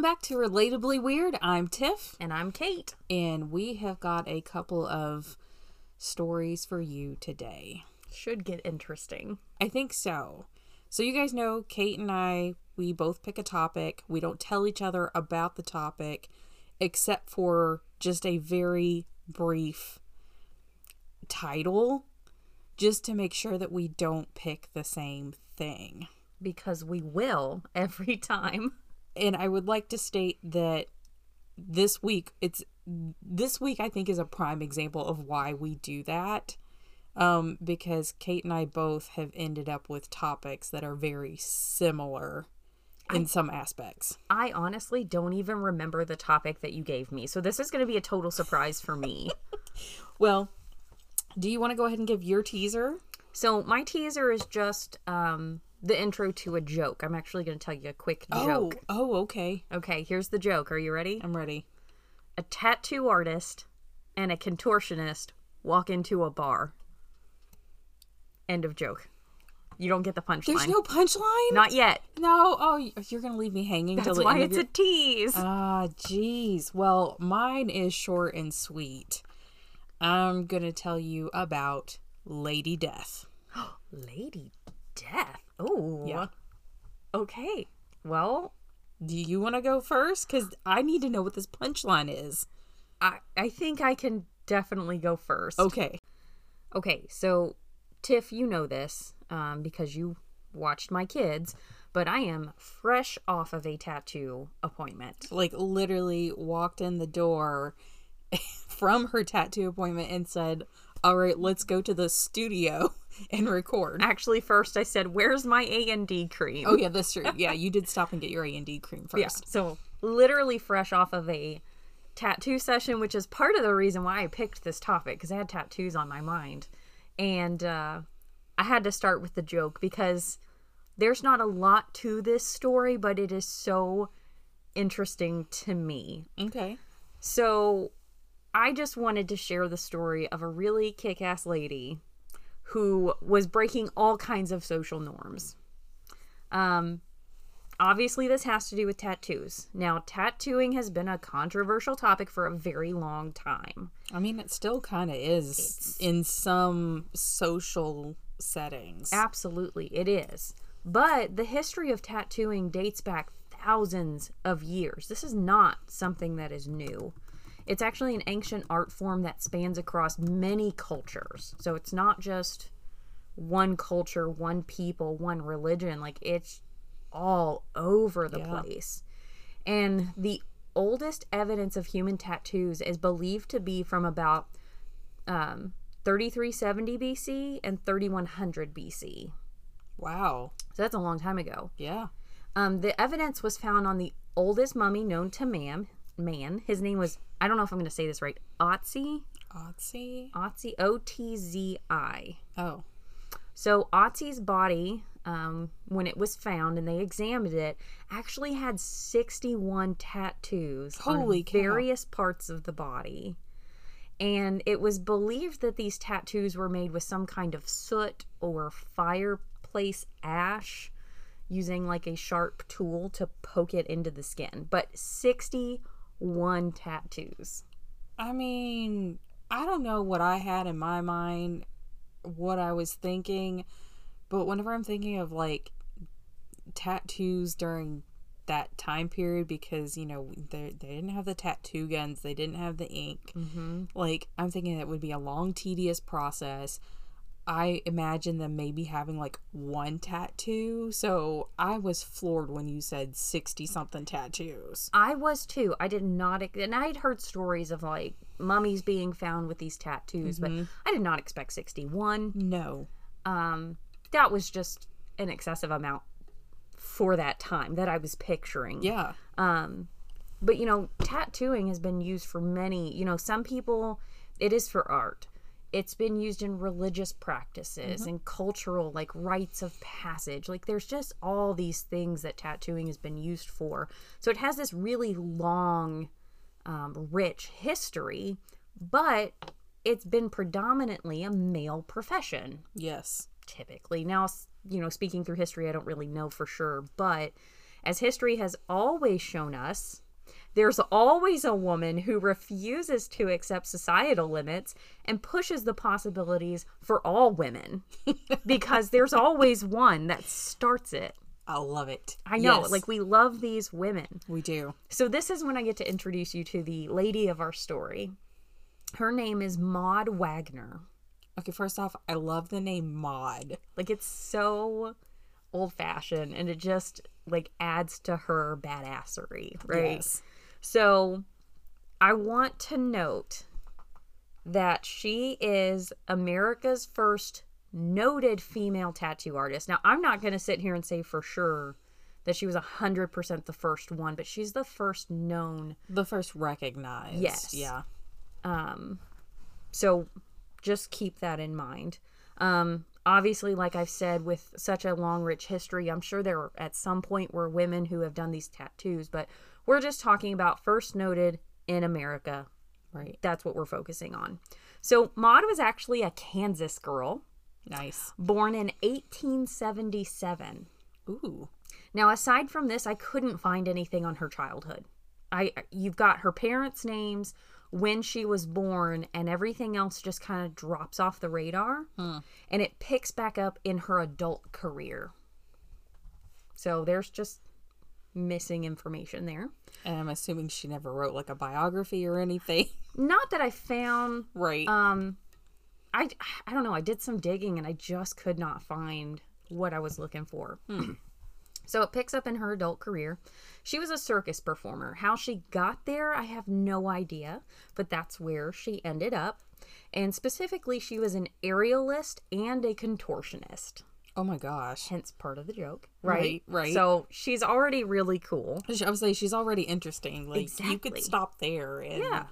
Welcome back to Relatably Weird. I'm Tiff, And I'm Kate. and we have got a couple of stories for you today. Should get interesting. I think so. So, you guys know Kate and I, we both pick a topic. We don't tell each other about the topic except for just a very brief title, just to make sure that we don't pick the same thing. Because we will every time. And I would like to state that this week it's this week I think is a prime example of why we do that. Um, because Kate and I both have ended up with topics that are very similar in some aspects. I honestly don't even remember the topic that you gave me. So this is going to be a total surprise for me. Well, do you want to go ahead and give your teaser? so my teaser is just um, the intro to a joke. I'm actually going to tell you a quick joke. Oh, oh, okay. Okay, here's the joke. Are you ready? I'm ready. A tattoo artist and a contortionist walk into a bar. End of joke. You don't get the punchline. There's no punchline? Not yet. No. Oh, you're going to leave me hanging That's why it's your- a tease. Ah, jeez. Well, mine is short and sweet. I'm going to tell you about Lady Death. Lady Death. Oh. Yeah. Okay. Well, Do you want to go first? Because I need to know what this punchline is. I I think I can definitely go first. Okay. Okay. So, Tiff, you know this um, because you watched my kids, but I am fresh off of a tattoo appointment. Like, literally walked in the door from her tattoo appointment and said, All right, let's go to the studio and record. Actually, first I said, "Where's my A and D cream?" Oh, yeah, that's true. Yeah, you did stop and get your A&D cream first. Yeah. So, literally fresh off of a tattoo session, which is part of the reason why I picked this topic because I had tattoos on my mind. And uh, I had to start with the joke because there's not a lot to this story, but it is so interesting to me. Okay. So, I just wanted to share the story of a really kick ass lady who was breaking all kinds of social norms. Um, obviously, this has to do with tattoos. Now, tattooing has been a controversial topic for a very long time. I mean, it still kind of is in some social settings. Absolutely, it is. But the history of tattooing dates back thousands of years. This is not something that is new. It's actually an ancient art form that spans across many cultures. So it's not just one culture, one people, one religion. Like it's all over the place. And the oldest evidence of human tattoos is believed to be from about um, 3370 BC and 3100 BC. Wow. So that's a long time ago. Yeah. Um, the evidence was found on the oldest mummy known to man. Man, his name was I don't know if I'm going to say this right. Otzi, Otzi. Otzi, O T Z I. Oh. So Otzi's body, um, when it was found and they examined it, actually had 61 tattoos Holy on cow. various parts of the body. And it was believed that these tattoos were made with some kind of soot or fireplace ash using like a sharp tool to poke it into the skin. But 61 tattoos. I mean, I don't know what I had in my mind, what I was thinking, but whenever I'm thinking of like tattoos during that time period, because you know they they didn't have the tattoo guns, they didn't have the ink. Mm-hmm. Like I'm thinking it would be a long, tedious process. I imagine them maybe having like one tattoo. So I was floored when you said 60 something tattoos. I was too. I did not, and I had heard stories of like mummies being found with these tattoos, but I did not expect 61. No. Um, that was just an excessive amount for that time that I was picturing. Yeah. Um, but you know, tattooing has been used for many, you know, some people, it is for art. It's been used in religious practices and cultural, like rites of passage. Like, there's just all these things that tattooing has been used for. So, it has this really long, um, rich history, but it's been predominantly a male profession Yes. typically. Now, you know, speaking through history, I don't really know for sure, but As history has always shown us, there's always a woman who refuses to accept societal limits and pushes the possibilities for all women because there's always one that starts it. I love it. I know, Yes, like we love these women. we do. So this is when I get to introduce you to the lady of our story. Her name is Maud Wagner. Okay, first off, I love the name Maud. Like it's so old fashioned and it just like adds to her badassery, right? Yes. So I want to note that she is America's first noted female tattoo artist. Now, I'm not going to sit here and say for sure that she was 100% the first one, but she's the first known. The first recognized. Yes. Yeah. Um, so just keep that in mind. Um, obviously, like I've said, with such a long, rich history, I'm sure there are at some point were women who have done these tattoos, but we're just talking about first noted in America. Right. That's what we're focusing on. So Maud was actually a Kansas girl Nice. born in 1877. Ooh. Now, aside from this, I couldn't find anything on her childhood. I you've got her parents' names, when she was born, and everything else just kind of drops off the radar, hmm. and it picks back up in her adult career. So there's just missing information there. And I'm assuming she never wrote like a biography or anything. Not that I found. right. Um, I I don't know. I did some digging and I just could not find what I was looking for. So it picks up in her adult career. She was a circus performer. How she got there, I have no idea, but that's where she ended up. And specifically, she was an aerialist and a contortionist. Oh my gosh. Hence part of the joke, Right, right. So she's already really cool. I would say she's already interesting. Like you could stop there and Yeah.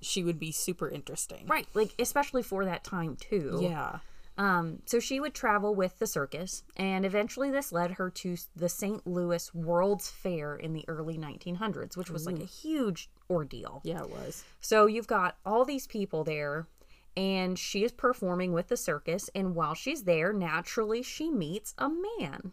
she would be super interesting. Right, like especially for that time too. Yeah. Um, so she would travel with the circus, and eventually this led her to the St. Louis World's Fair in the early 1900s, which was like a huge ordeal. Yeah, it was. So you've got all these people there, and she is performing with the circus, and while she's there, naturally she meets a man.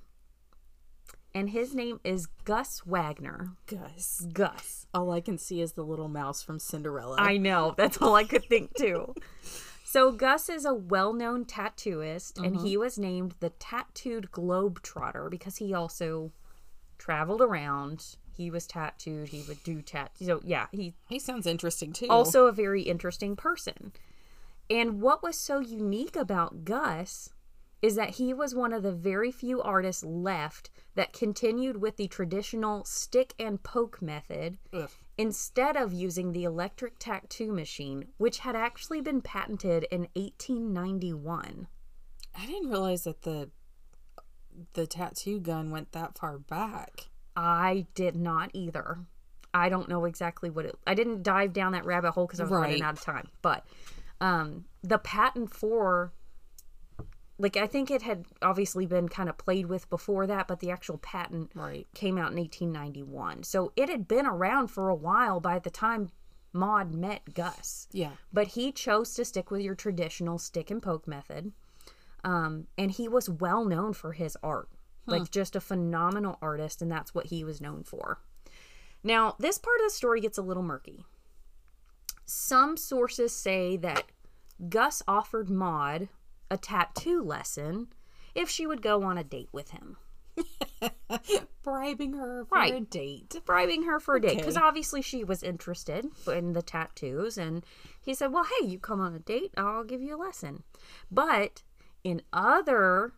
And his name is Gus Wagner. Gus. Gus. All I can see is the little mouse from Cinderella. I know. That's all I could think too. So Gus is a well-known tattooist, and he uh-huh. was named the Tattooed Globetrotter because he also traveled around. He was tattooed. He would do tat. So yeah, he he sounds interesting too. also a very interesting person. And what was so unique about Gus is that he was one of the very few artists left that continued with the traditional stick and poke method Ugh. instead of using the electric tattoo machine, which had actually been patented in 1891. I didn't realize that the the tattoo gun went that far back. I did not either. I don't know exactly what it. I didn't dive down that rabbit hole because I was running out of time. But um, the patent for, like, I think it had obviously been kind of played with before that, but the actual patent Right. came out in 1891. So it had been around for a while by the time Maud met Gus. Yeah. But he chose to stick with your traditional stick and poke method. Um, and he was well known for his art, like just a phenomenal artist, and that's what he was known for. Now, this part of the story gets a little murky. Some sources say that Gus offered Maud a tattoo lesson if she would go on a date with him. Bribing her for Right. a date. bribing her for a date because Okay. obviously she was interested in the tattoos and he said well hey you come on a date i'll give you a lesson but in other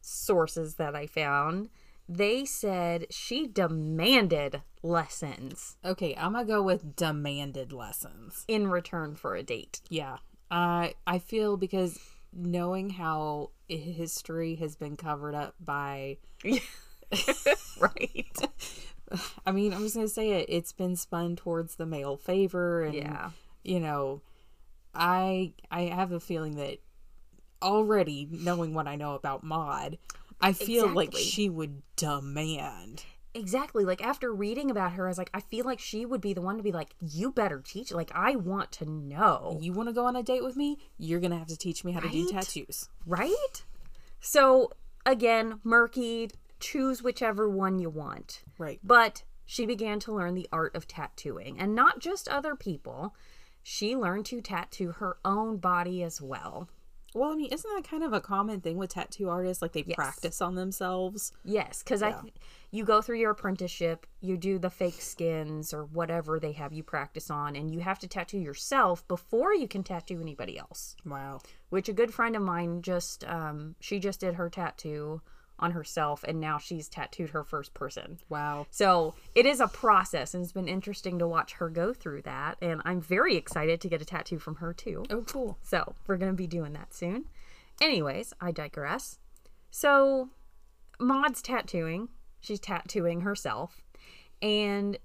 sources that i found they said she demanded lessons Okay, I'm gonna go with demanded lessons. in return for a date Yeah. I I feel because knowing how history has been covered up by right I mean, I'm just gonna say it. It's been spun towards the male favor, and yeah you know, I I have a feeling that already knowing what I know about Maud, I feel like she would demand. Exactly like after reading about her i was like i feel like she would be the one to be like you better teach like i want to know You want to go on a date with me? You're gonna have to teach me how to do tattoos. Right? So, again, murky. choose whichever one you want. Right. But she began to learn the art of tattooing, and not just other people. She learned to tattoo her own body as well. Well, I mean, isn't that kind of a common thing with tattoo artists? Like they Yes. practice on themselves. Yes, because I, Yeah. th- you go through your apprenticeship, you do the fake skins or whatever they have you practice on, and you have to tattoo yourself before you can tattoo anybody else. Wow. Which a good friend of mine just, um, she just did her tattoo on herself, and now she's tattooed her first person. Wow. So it is a process, and it's been interesting to watch her go through that. And I'm very excited to get a tattoo from her too. Oh, cool. So we're going to be doing that soon. Anyways, I digress. So Maud's tattooing. She's tattooing herself. And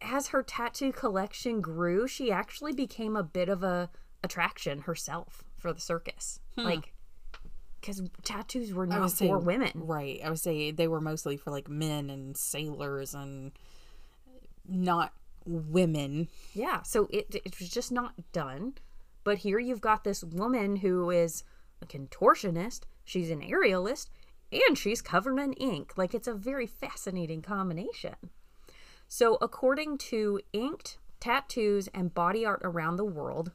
as her tattoo collection grew, she actually became a bit of a attraction herself for the circus. Hmm. Like because tattoos were not for women. Right. I would say they were mostly for like men and sailors and not women. Yeah, so it it was just not done. But here you've got this woman who is a contortionist, she's an aerialist, and she's covered in ink. Like it's a very fascinating combination. So according to Inked Tattoos and Body Art Around the World,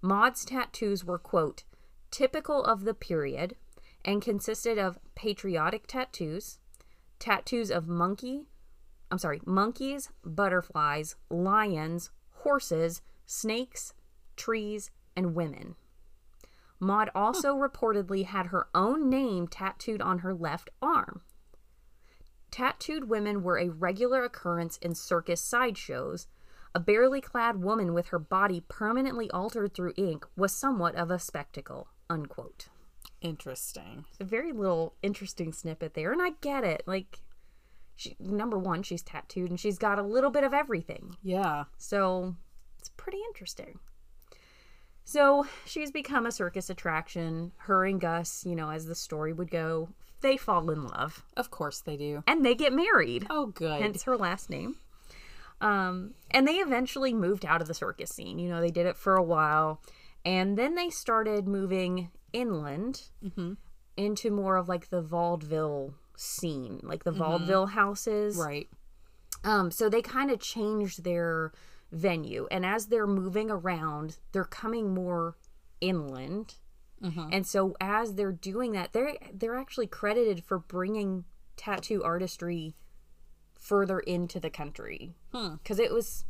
Maud's tattoos were quote typical of the period and consisted of patriotic tattoos, tattoos of monkey, I'm sorry, monkeys, butterflies, lions, horses, snakes, trees, and women. Maud also reportedly had her own name tattooed on her left arm. Tattooed women were a regular occurrence in circus sideshows. A barely clad woman with her body permanently altered through ink was somewhat of a spectacle. Unquote. Interesting. It's a very little interesting snippet there, and I get it. Like, she, number one, she's tattooed and she's got a little bit of everything. Yeah. So it's pretty interesting. So she's become a circus attraction. Her and Gus, you know, as the story would go, they fall in love Of course they do. and they get married. Oh, good. Hence her last name. Um, and they eventually moved out of the circus scene. You know, they did it for a while. And then they started moving inland into more of like the vaudeville scene, like the vaudeville houses. right. Um, so they kind of changed their venue, and as they're moving around, they're coming more inland. And so as they're doing that, they're they're actually credited for bringing tattoo artistry further into the country because it was,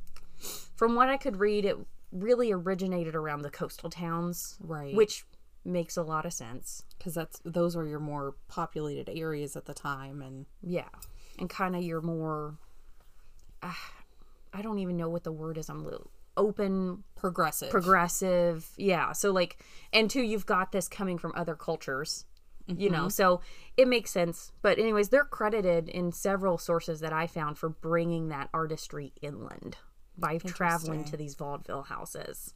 from what I could read, it really originated around the coastal towns, Right. which makes a lot of sense. Because that's those are your more populated areas at the time, and Yeah, and kind of your more, ah, I don't even know what the word is. I'm little open, progressive. progressive. Yeah, so like, and two, you've got this coming from other cultures. You know, so it makes sense. But anyways, they're credited in several sources that I found for bringing that artistry inland by traveling to these vaudeville houses.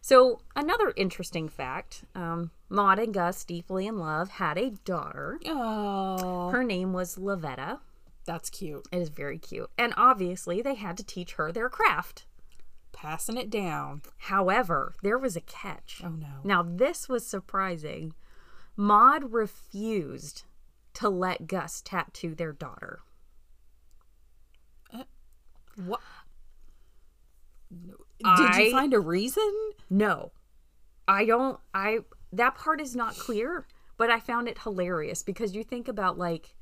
So another interesting fact: um, Maud and Gus, deeply in love, had a daughter. oh, Her name was Lavetta. That's cute. It is very cute. And obviously, they had to teach her their craft. Passing it down. However, there was a catch. Oh no. Now, this was surprising. Maud refused to let Gus tattoo their daughter. Uh, what? Did I- you find a reason? No. I don't I that part is not clear, but I found it hilarious because you think about like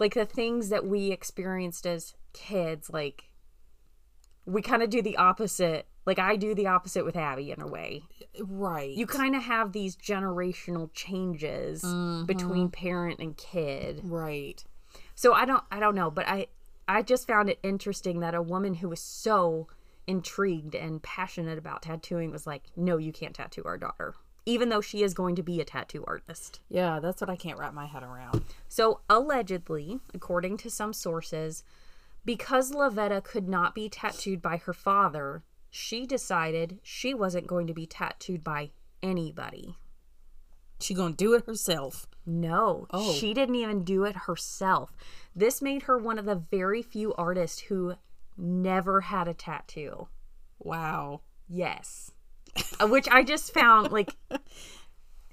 like the things that we experienced as kids like we kind of do the opposite. Like I do the opposite with Abby in a way. Right. you kind of have these generational changes mm-hmm. between parent and kid right. so i don't i don't know but i i just found it interesting that a woman who was so intrigued and passionate about tattooing was like no you can't tattoo our daughter even though she is going to be a tattoo artist Yeah, that's what I can't wrap my head around. so allegedly according to some sources because lavetta could not be tattooed by her father she decided she wasn't going to be tattooed by anybody She gonna do it herself. No, Oh. she didn't even do it herself. This made her one of the very few artists who never had a tattoo. Wow. Yes. Uh, Which I just found like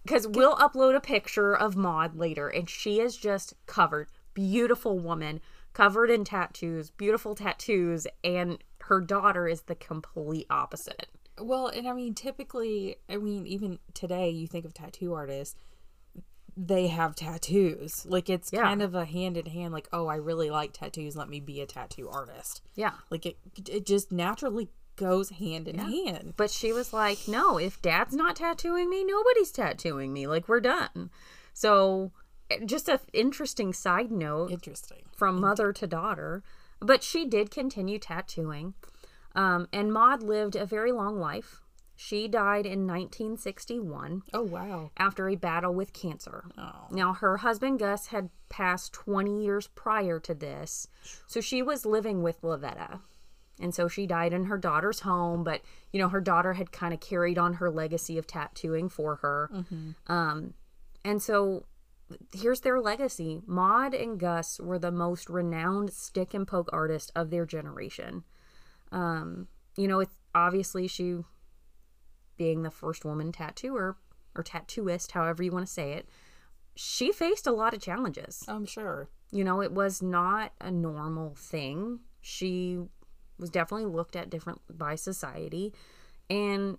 because we'll upload a picture of Maud later, and she is just covered. Beautiful woman, covered in tattoos, beautiful tattoos, and her daughter is the complete opposite. Well, and I mean, typically, I mean, even today, you think of tattoo artists, they have tattoos. Like it's Yeah. kind of a hand in hand. Like, oh, I really like tattoos. Let me be a tattoo artist. Yeah. Like it, it just naturally goes hand in hand. But she was like, no, if dad's not tattooing me, nobody's tattooing me. Like, we're done. So, eh, just a interesting side note Interesting. from mother to daughter. But she did continue tattooing. Um, and Maud lived a very long life. She died in 1961 Oh wow. after a battle with cancer. Oh. Now, her husband Gus had passed 20 years prior to this, so she was living with Lavetta. And so she died in her daughter's home, but you know, her daughter had kind of carried on her legacy of tattooing for her. Um, and so here's their legacy Maud and Gus were the most renowned stick and poke artists of their generation. Um, you know, it's obviously she being the first woman tattooer or tattooist, however you want to say it, she faced a lot of challenges. I'm sure. You know, it was not a normal thing. She was definitely looked at different by society, and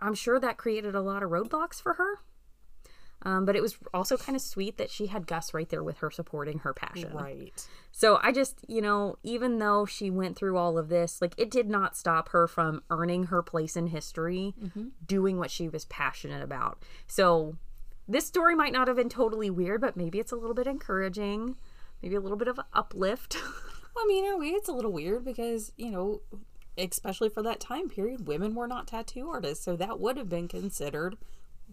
I'm sure that created a lot of roadblocks for her. Um, but it was also kind of sweet that she had Gus right there with her, supporting her passion. Right. So I just, you know, even though she went through all of this, like it did not stop her from earning her place in history, doing what she was passionate about. So this story might not have been totally weird, but maybe it's a little bit encouraging, maybe a little bit of uplift. Well, I mean, in a way, it's a little weird because you know, especially for that time period, women were not tattoo artists, so that would have been considered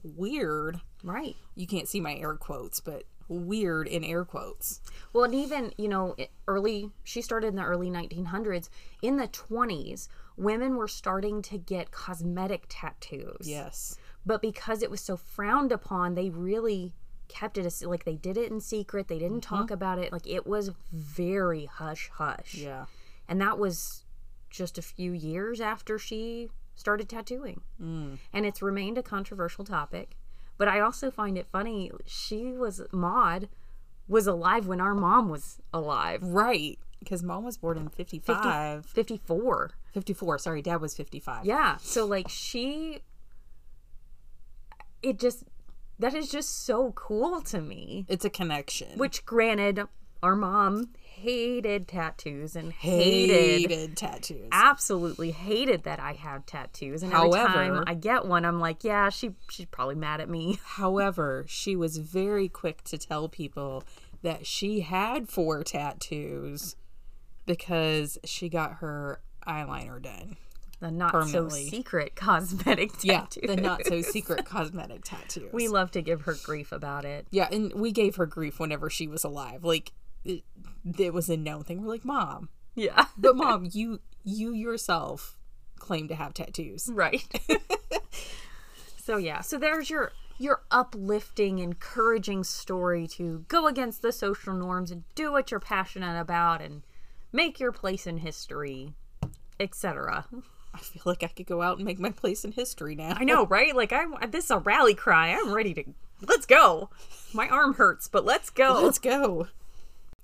weird. right. You can't see my air quotes, but weird in air quotes. Well, and even, you know, early, she started in the early 1900s. In the 20s, women were starting to get cosmetic tattoos. Yes. but because it was so frowned upon they really kept it as like they did it in secret they didn't talk about it like it was very hush hush Yeah. and that was just a few years after she started tattooing Mm. and it's remained a controversial topic but i also find it funny she was maud was alive when our mom was alive Right. Because mom was born in 55. 54 54. Sorry, dad was 55. Yeah. So like she it just that is just so cool to me. It's a connection. Which granted our mom hated tattoos and hated, hated tattoos. absolutely hated that I have tattoos and every time I get one I'm like, yeah, she she's probably mad at me. However, she was very quick to tell people that she had four tattoos because she got her eyeliner done. The not so secret cosmetic Yeah, tattoos. the not so secret cosmetic tattoos. We love to give her grief about it. yeah, and we gave her grief whenever she was alive. Like it, it was a known thing. We're like, "Mom, Yeah. but mom, you you yourself claim to have tattoos." Right. so yeah, so there's your your uplifting, encouraging story to go against the social norms and do what you're passionate about and make your place in history, etc. I feel like I could go out and make my place in history now. I know, right? Like I'm this is a rally cry. I'm ready to let's go. My arm hurts, but let's go. Let's go.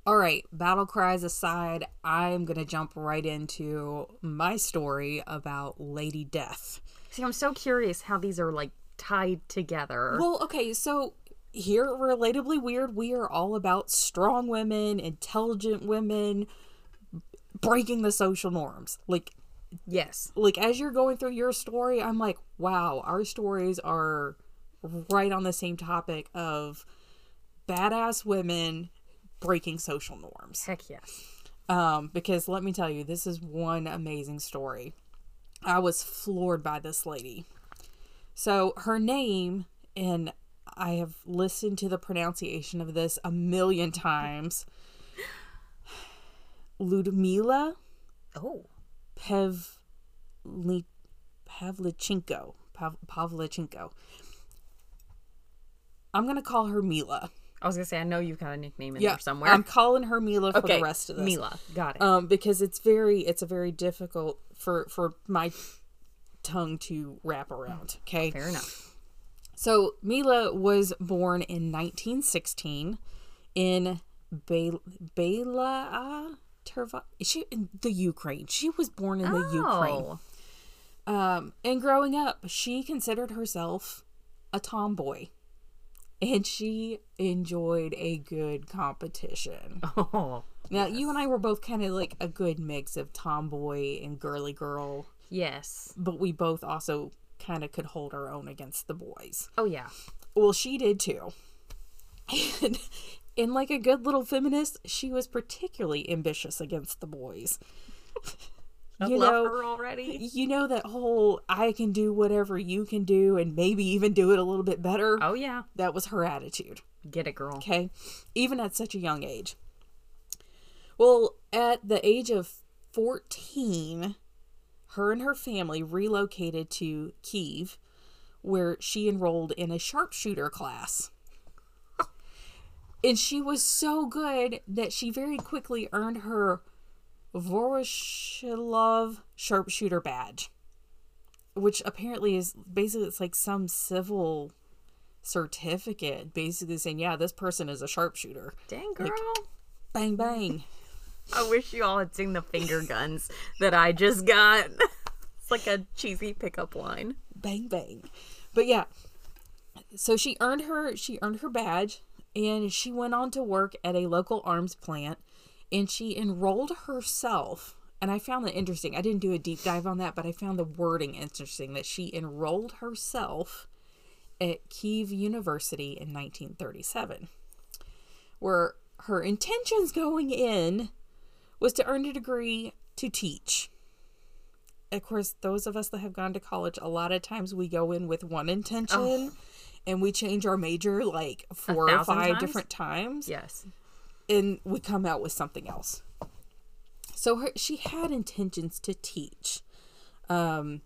All right, battle cries aside, I'm going to jump right into my story about Lady Death. See, I'm so curious how these are like tied together. Well, okay, so here at Relatably Weird, we are all about strong women, intelligent women, breaking the social norms. Like, yes. like as you're going through your story, I'm like, wow, our stories are right on the same topic of badass women breaking social norms. Heck yes. Um, because let me tell you, this is one amazing story. I was floored by this lady. So her name, and I have listened to the pronunciation of this a million times. Ludmila Oh. Pevli, Pavlichenko. Pav, Pavlichenko. I'm gonna call her Mila. I was gonna say I know you've got a nickname in Yeah, there somewhere. I'm calling her Mila for okay, the rest of this. Mila, got it. um because it's very it's a very difficult for for my tongue to wrap around okay Fair enough. So Mila was born in 1916 in Bel- Bela Terva. She in the Ukraine. She was born in the Ukraine. Oh, Um, and growing up, she considered herself a tomboy, and she enjoyed a good competition. oh, Now, you and I were both kind of like a good mix of tomboy and girly girl, yes. but we both also kind of could hold our own against the boys. Oh yeah. Well, she did too. And, and like a good little feminist, she was particularly ambitious against the boys. I you love know, her already. you know that whole I can do whatever you can do and maybe even do it a little bit better. Oh yeah. That was her attitude. Get it, girl. Okay. Even at such a young age. Well, at the age of 14, her and her family relocated to Kiev, where she enrolled in a sharpshooter class. And she was so good that she very quickly earned her Voroshilov sharpshooter badge, which apparently is basically it's like some civil certificate basically saying, yeah, this person is a sharpshooter. Dang girl. Bang, bang. I wish you all had seen the finger guns that I just got. It's like a cheesy pickup line. bang bang but yeah so she earned her she earned her badge and she went on to work at a local arms plant and she enrolled herself and i found that interesting. I didn't do a deep dive on that but i found the wording interesting that she enrolled herself at kiev university in 1937 where her intentions going in was to earn a degree to teach. Of course, those of us that have gone to college, a lot of times we go in with one intention and we change our major like four or five times? different times Yes. and we come out with something else. So her, she had intentions to teach. Um,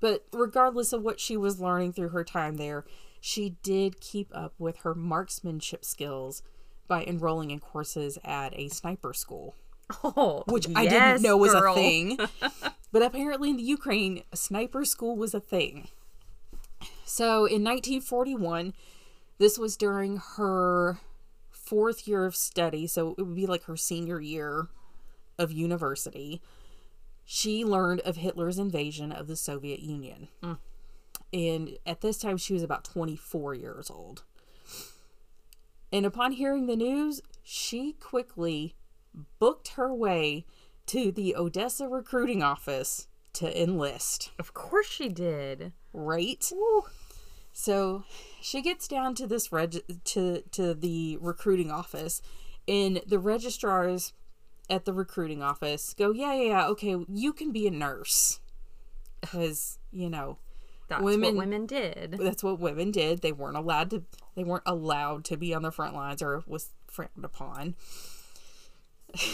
but regardless of what she was learning through her time there, she did keep up with her marksmanship skills by enrolling in courses at a sniper school Oh, which I didn't know was girl. a thing. but apparently in the Ukraine, a sniper school was a thing. So in 1941, this was during her fourth year of study, so it would be like her senior year of university. She learned of Hitler's invasion of the Soviet Union. Mm. And at this time, she was about 24 years old. And upon hearing the news, she quickly booked her way to the Odessa recruiting office to enlist, Of course she did. right? So she gets down to this reg to to the recruiting office and the registrars at the recruiting office go, "Yeah, yeah, yeah, okay, you can be a nurse." Cuz, you know, That's Women- what women did. that's what women did. They weren't allowed to they weren't allowed to be on the front lines or was frowned upon.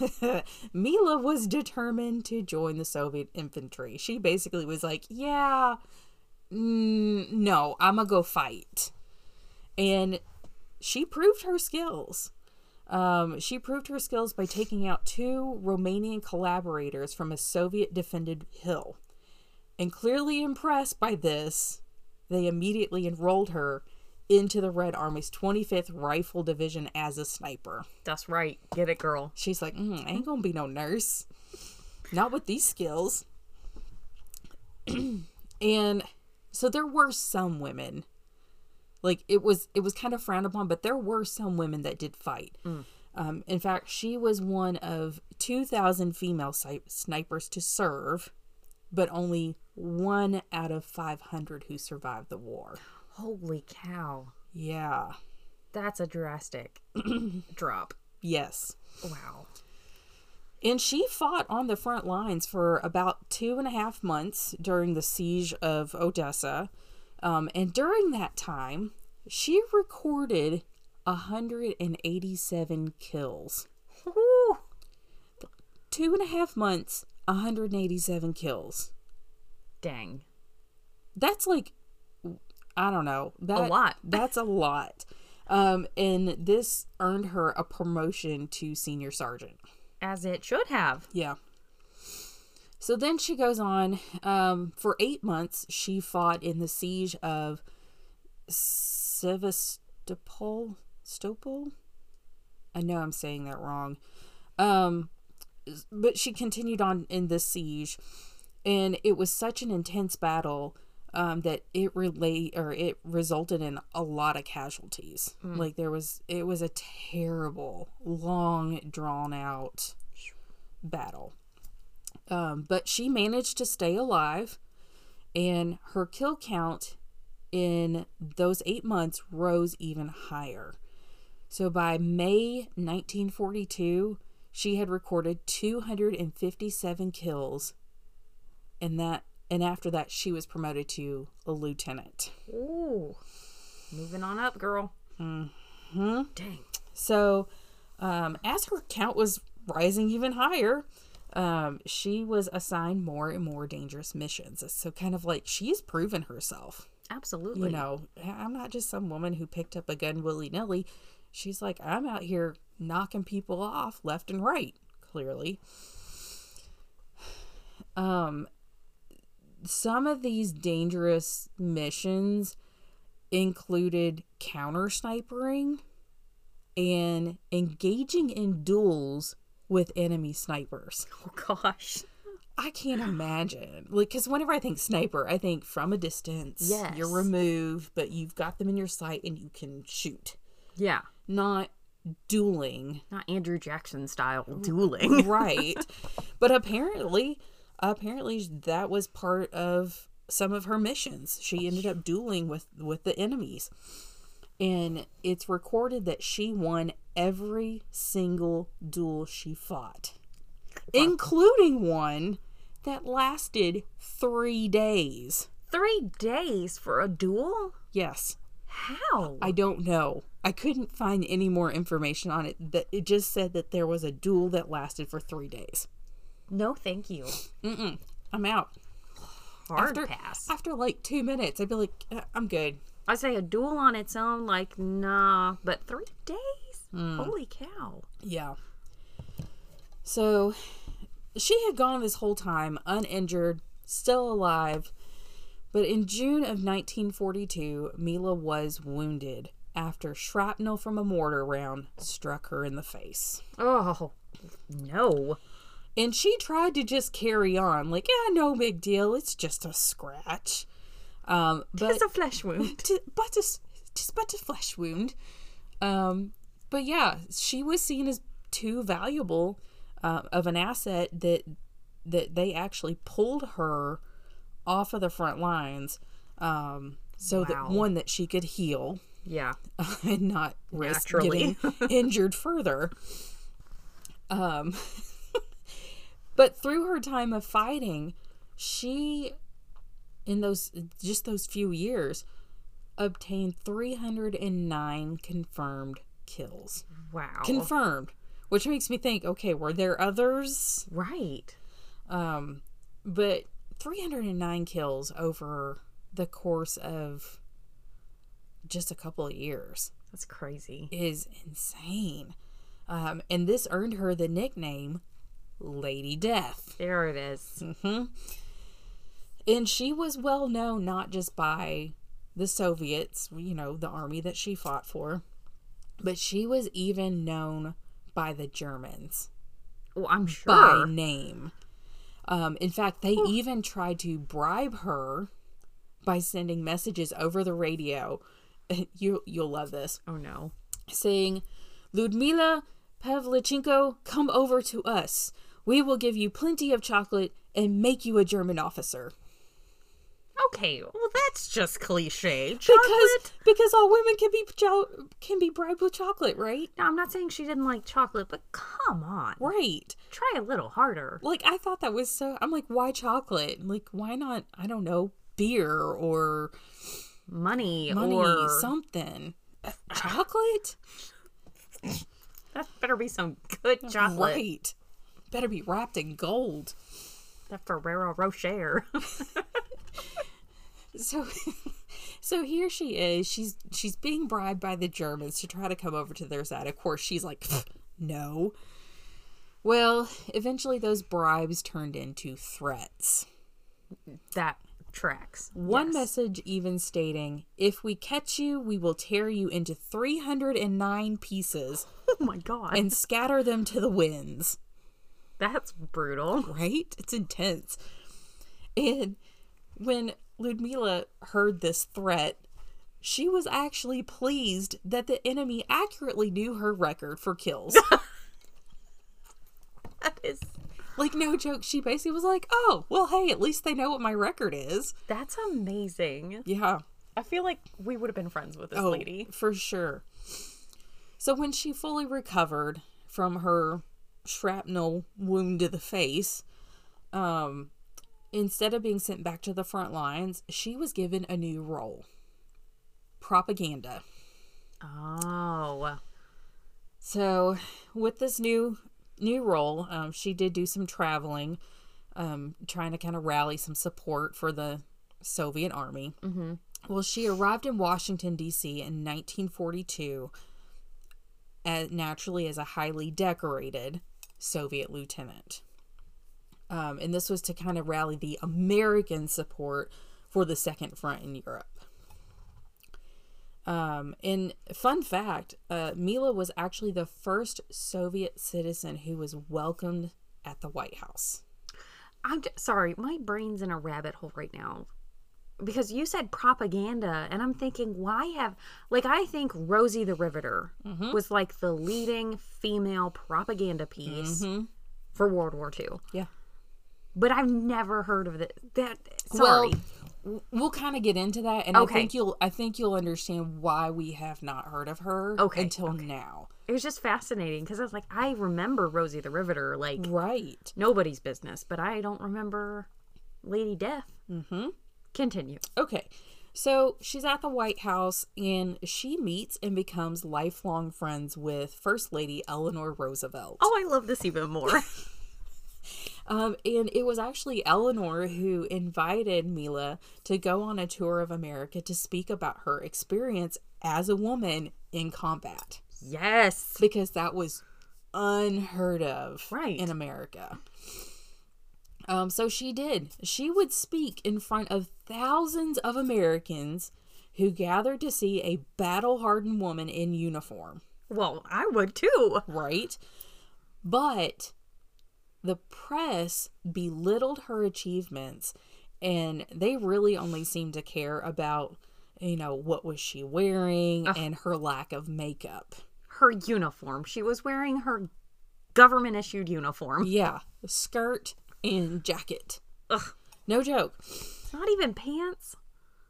Mila was determined to join the Soviet infantry. She basically was like, "Yeah, mm, no, I'm gonna go fight," and she proved her skills. Um, she proved her skills by taking out two Romanian collaborators from a Soviet defended hill. And clearly impressed by this, they immediately enrolled her into the Red Army's 25th Rifle Division as a sniper. That's right. Get it, girl. She's like, mm, I ain't gonna be no nurse. Not with these skills. and so there were some women. Like it was it was kind of frowned upon, but there were some women that did fight. Um, in fact, she was one of 2,000 female si- snipers to serve, but only one out of 500 who survived the war. Holy cow. Yeah. That's a drastic drop. Yes. Wow. And she fought on the front lines for about two and a half months during the siege of Odessa. Um, and during that time, she recorded 187 kills. Woo. Two and a half months, 187 kills. Dang. That's like, I don't know. That, lot. That's a lot. Um, and this earned her a promotion to senior sergeant. As it should have. Yeah. So then she goes on. Um, for eight months, she fought in the siege of Sevastopol. Stopol? I know I'm saying that wrong. Um, but she continued on in this siege, and it was such an intense battle um, that it relate or it resulted in a lot of casualties. Like there was, it was a terrible, long, drawn out battle. Um, but she managed to stay alive, and her kill count in those eight months rose even higher. So by May 1942, she had recorded 257 kills, and that and after that, she was promoted to a lieutenant. Ooh. Moving on up, girl. Hmm. Dang. So, um, as her count was rising even higher, um, she was assigned more and more dangerous missions. So, kind of like she's proven herself. Absolutely. You know, I'm not just some woman who picked up a gun willy nilly. She's like, I'm out here knocking people off left and right, clearly. Um, some of these dangerous missions included counter snipering and engaging in duels with enemy snipers. Oh gosh. I can't imagine. Like, because whenever I think sniper, I think from a distance. Yes. You're removed, but you've got them in your sight and you can shoot. Yeah. Not dueling. Not Andrew Jackson style dueling. right. But apparently, apparently that was part of some of her missions. She ended up dueling with with the enemies. And it's recorded that she won every single duel she fought, including one that lasted three days. Three days for a duel? Yes, How? I don't know. I couldn't find any more information on it. That it just said that there was a duel that lasted for three days. No, thank you. Mm-mm. I'm out. Hard after, pass. After like two minutes, I'd be like, "Uh, I'm good. I say a duel on its own, like nah, but three days? Hmm. Holy cow! Yeah. So she had gone this whole time uninjured, still alive. But in June of 1942, Mila was wounded after shrapnel from a mortar round struck her in the face. Oh no! And she tried to just carry on, like, yeah, no big deal. It's just a scratch. Um, but It's a flesh wound. t- but a, just but a flesh wound. Um, but yeah, she was seen as too valuable uh, of an asset that that they actually pulled her off of the front lines, um, so that one that she could heal Yeah. and not risk Naturally. getting injured further. Um, but through her time of fighting, she, in those just those few years, obtained 309 confirmed kills. Wow. Confirmed, which makes me think, okay, were there others? right. Um, but 309 kills over the course of just a couple of years That's crazy. is insane. Um, and this earned her the nickname Lady Death. There it is. And she was well known not just by the Soviets, you know, the army that she fought for, but she was even known by the Germans Well, I'm sure. by name. Um, in fact, they even tried to bribe her by sending messages over the radio. You you'll love this. Oh no. saying, Ludmila Pavlichenko, come over to us. We will give you plenty of chocolate and make you a German officer. Okay. Well, that's just cliche. Because Chocolate. because all women can be jo- can be bribed with chocolate, right? No, I'm not saying she didn't like chocolate, but come on. Right. Try a little harder. Like I thought that was so I'm like, why chocolate? Like why not, I don't know, beer or Money, money, or something. Chocolate? that better be some good chocolate. Right. Better be wrapped in gold. That Ferrero Rocher. so so here she is she's she's being bribed by the germans to try to come over to their side of course she's like no Well, eventually those bribes turned into threats. That tracks. One Yes. message even stating, If we catch you, we will tear you into 309 pieces Oh my god. and scatter them to the winds. That's brutal. Right? It's intense. And when Ludmila heard this threat, she was actually pleased that the enemy accurately knew her record for kills. That is like, no joke, she basically was like, oh, well, hey, at least they know what my record is. that's amazing. Yeah. I feel like we would have been friends with this Oh, lady. For sure. So when she fully recovered from her shrapnel wound to the face, um, instead of being sent back to the front lines, she was given a new role. Propaganda. Oh. So with this new new role, um, she did do some traveling, um, trying to kind of rally some support for the Soviet army. Mm-hmm. Well, she arrived in Washington D.C. in 1942, as, naturally as a highly decorated Soviet lieutenant. Um, and this was to kind of rally the American support for the Second Front in Europe. Um, and fun fact, uh, Mila was actually the first Soviet citizen who was welcomed at the White House. I'm j- sorry, my brain's in a rabbit hole right now. Because you said propaganda, and I'm thinking, why have, like, I think Rosie the Riveter was like the leading female propaganda piece for World War II. Yeah. But I've never heard of it. That, sorry. Well, we'll kind of get into that, and Okay. I think you'll I think you'll understand why we have not heard of her Okay, until now. it was just fascinating because I was like, I remember Rosie the Riveter, like, Right. nobody's business, but I don't remember Lady Death. Mm-hmm. Continue. Okay. So she's at the White House and she meets and becomes lifelong friends with First Lady Eleanor Roosevelt. Oh, I love this even more. Um, and it was actually Eleanor who invited Mila to go on a tour of America to speak about her experience as a woman in combat yes. because that was unheard of Right. in America. Um, so she did. She would speak in front of thousands of Americans who gathered to see a battle hardened woman in uniform, Well, I would too. right? But the press belittled her achievements and they really only seemed to care about, you know, what was she wearing and her lack of makeup. Her uniform. She was wearing her government issued uniform. Yeah, skirt and jacket. Ugh. No joke. Not even pants.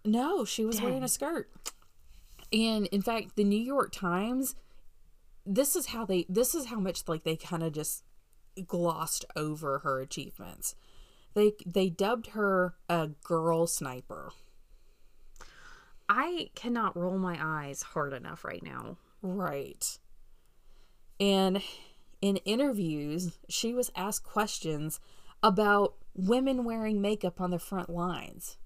No, she was wearing a skirt. And in fact, the New York Times this is how they this is how much like they kind of just glossed over her achievements. They they dubbed her a girl sniper. I cannot roll my eyes hard enough right now. Right. And in interviews, she was asked questions about women wearing makeup on the front lines.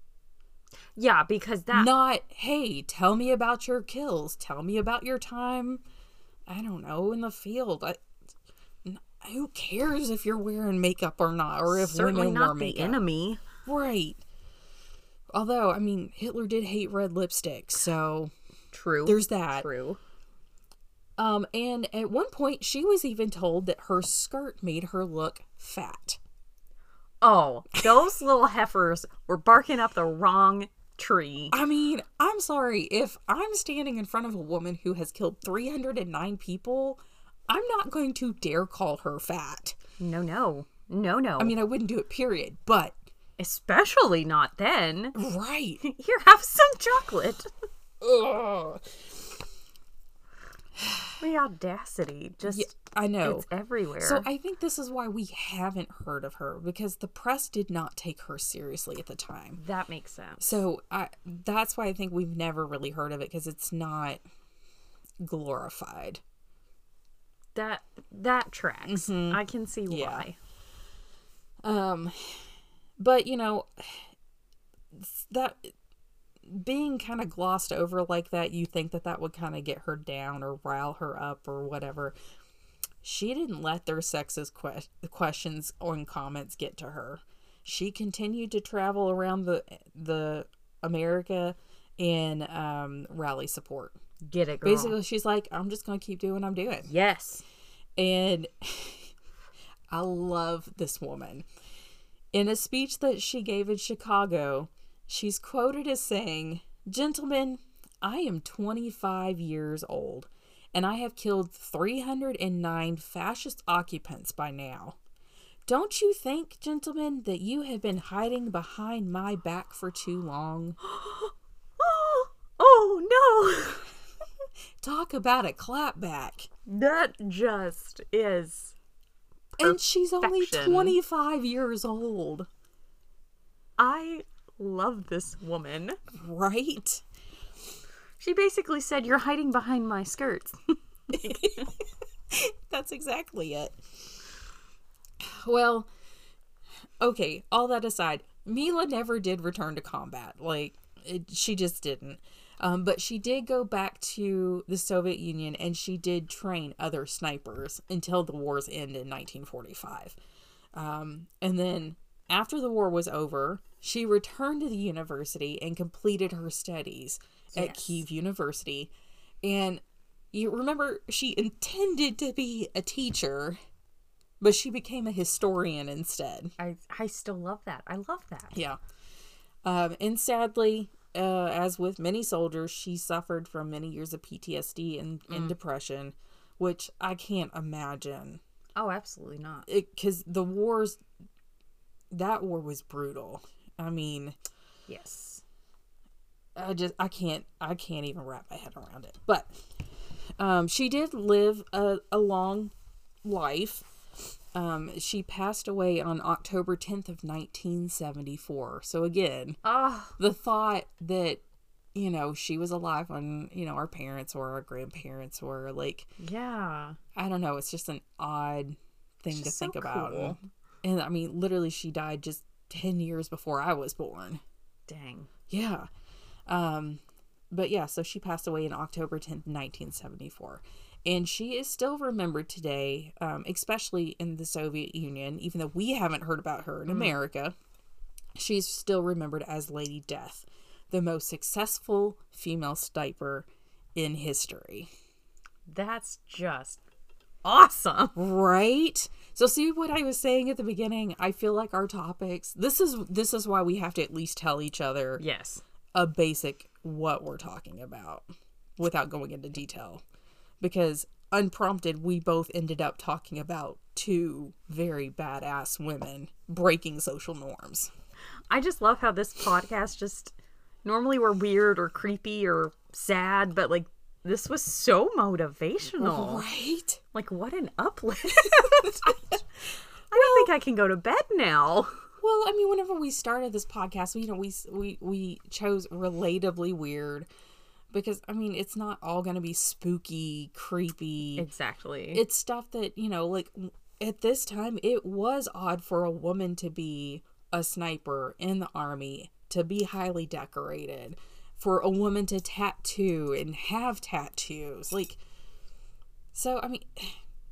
Yeah, because that Not, hey, tell me about your kills. Tell me about your time, I don't know, in the field. I, who cares if you're wearing makeup or not, or if certainly women wear not the makeup? enemy. Right. Although, I mean, Hitler did hate red lipstick, so True. there's that. True. Um, and at one point, she was even told that her skirt made her look fat. Oh, those little heifers were barking up the wrong tree. I mean, I'm sorry if I'm standing in front of a woman who has killed 309 people. I'm not going to dare call her fat. No, no. No, no. I mean, I wouldn't do it, period. But especially not then. right, Here, have some chocolate. Ugh. The audacity. Just Yeah, I know. it's everywhere. So I think this is why we haven't heard of her because the press did not take her seriously at the time. that makes sense. So I that's why I think we've never really heard of it because it's not glorified. That that tracks. I can see Yeah. why. Um but you know that being kind of glossed over like that, you think that that would kind of get her down or rile her up or whatever. she didn't let their sexist que- questions or comments get to her. She continued to travel around the the America and um, rally support. Get it, girl. Basically, she's like, I'm just gonna keep doing what I'm doing. yes. And I love this woman. In a speech that she gave in Chicago, she's quoted as saying, Gentlemen, I am 25 years old, and I have killed 309 fascist occupants by now. Don't you think, gentlemen, that you have been hiding behind my back for too long? Oh, oh no. Talk about a clapback. that just is. And she's only 25 years old, I love this woman. right? She basically said, You're hiding behind my skirts. That's exactly it. Well, okay, all that aside, Mila never did return to combat. Like, it, she just didn't. Um, but she did go back to the Soviet Union and she did train other snipers until the war's end in 1945. Um, and then after the war was over, she returned to the university and completed her studies at Kiev University. And you remember she intended to be a teacher, but she became a historian instead. I, I still love that. I love that. Yeah. Um, and sadly, uh, as with many soldiers, she suffered from many years of PTSD and, and depression, which I can't imagine. Oh, absolutely not. Because the wars, that war was brutal. I mean, Yes. I just I can't I can't even wrap my head around it. But um, she did live a, a long life. Um, she passed away on October 10th of 1974. So again, Oh, the thought that you know she was alive when you know our parents or our grandparents were like yeah. I don't know. It's just an odd thing to Just so think about. cool. And I mean, literally, she died just 10 years before I was born. Dang. Yeah. Um, but yeah, so she passed away in October 10th, 1974. And she is still remembered today, um, especially in the Soviet Union, even though we haven't heard about her in America. She's still remembered as Lady Death, the most successful female sniper in history. That's just awesome. Right? So see what I was saying at the beginning? I feel like our topics this is this is why we have to at least tell each other Yes. a basic what we're talking about without going into detail because unprompted we both ended up talking about two very badass women breaking social norms I just love how this podcast just normally we're weird or creepy or sad, but like this was so motivational. right Like what an uplift. I don't think I can go to bed now. well i mean whenever we started this podcast you know we we we chose relatably weird because i mean it's not all going to be spooky creepy Exactly. it's stuff that you know like at this time it was odd for a woman to be a sniper in the army to be highly decorated for a woman to tattoo and have tattoos like so i mean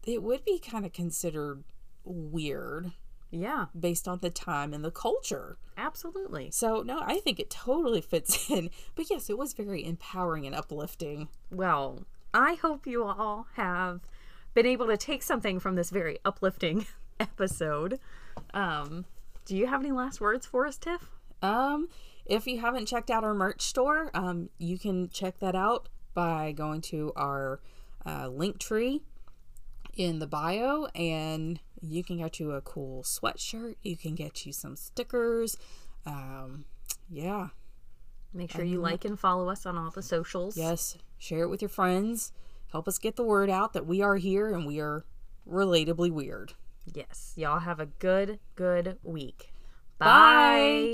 it would be kind of considered weird yeah, based on the time and the culture absolutely. so no i think it totally fits in but yes it was very empowering and uplifting Well, I hope you all have been able to take something from this very uplifting episode. Um, do you have any last words for us, Tiff? Um, if you haven't checked out our merch store, um, you can check that out by going to our uh, link tree in the bio, and you can get you a cool sweatshirt. You can get you some stickers. Um, yeah, Make sure you like and follow us on all the socials. yes, share it with your friends. Help us get the word out that we are here and we are relatably weird. Yes. Y'all have a good, good week. Bye. Bye.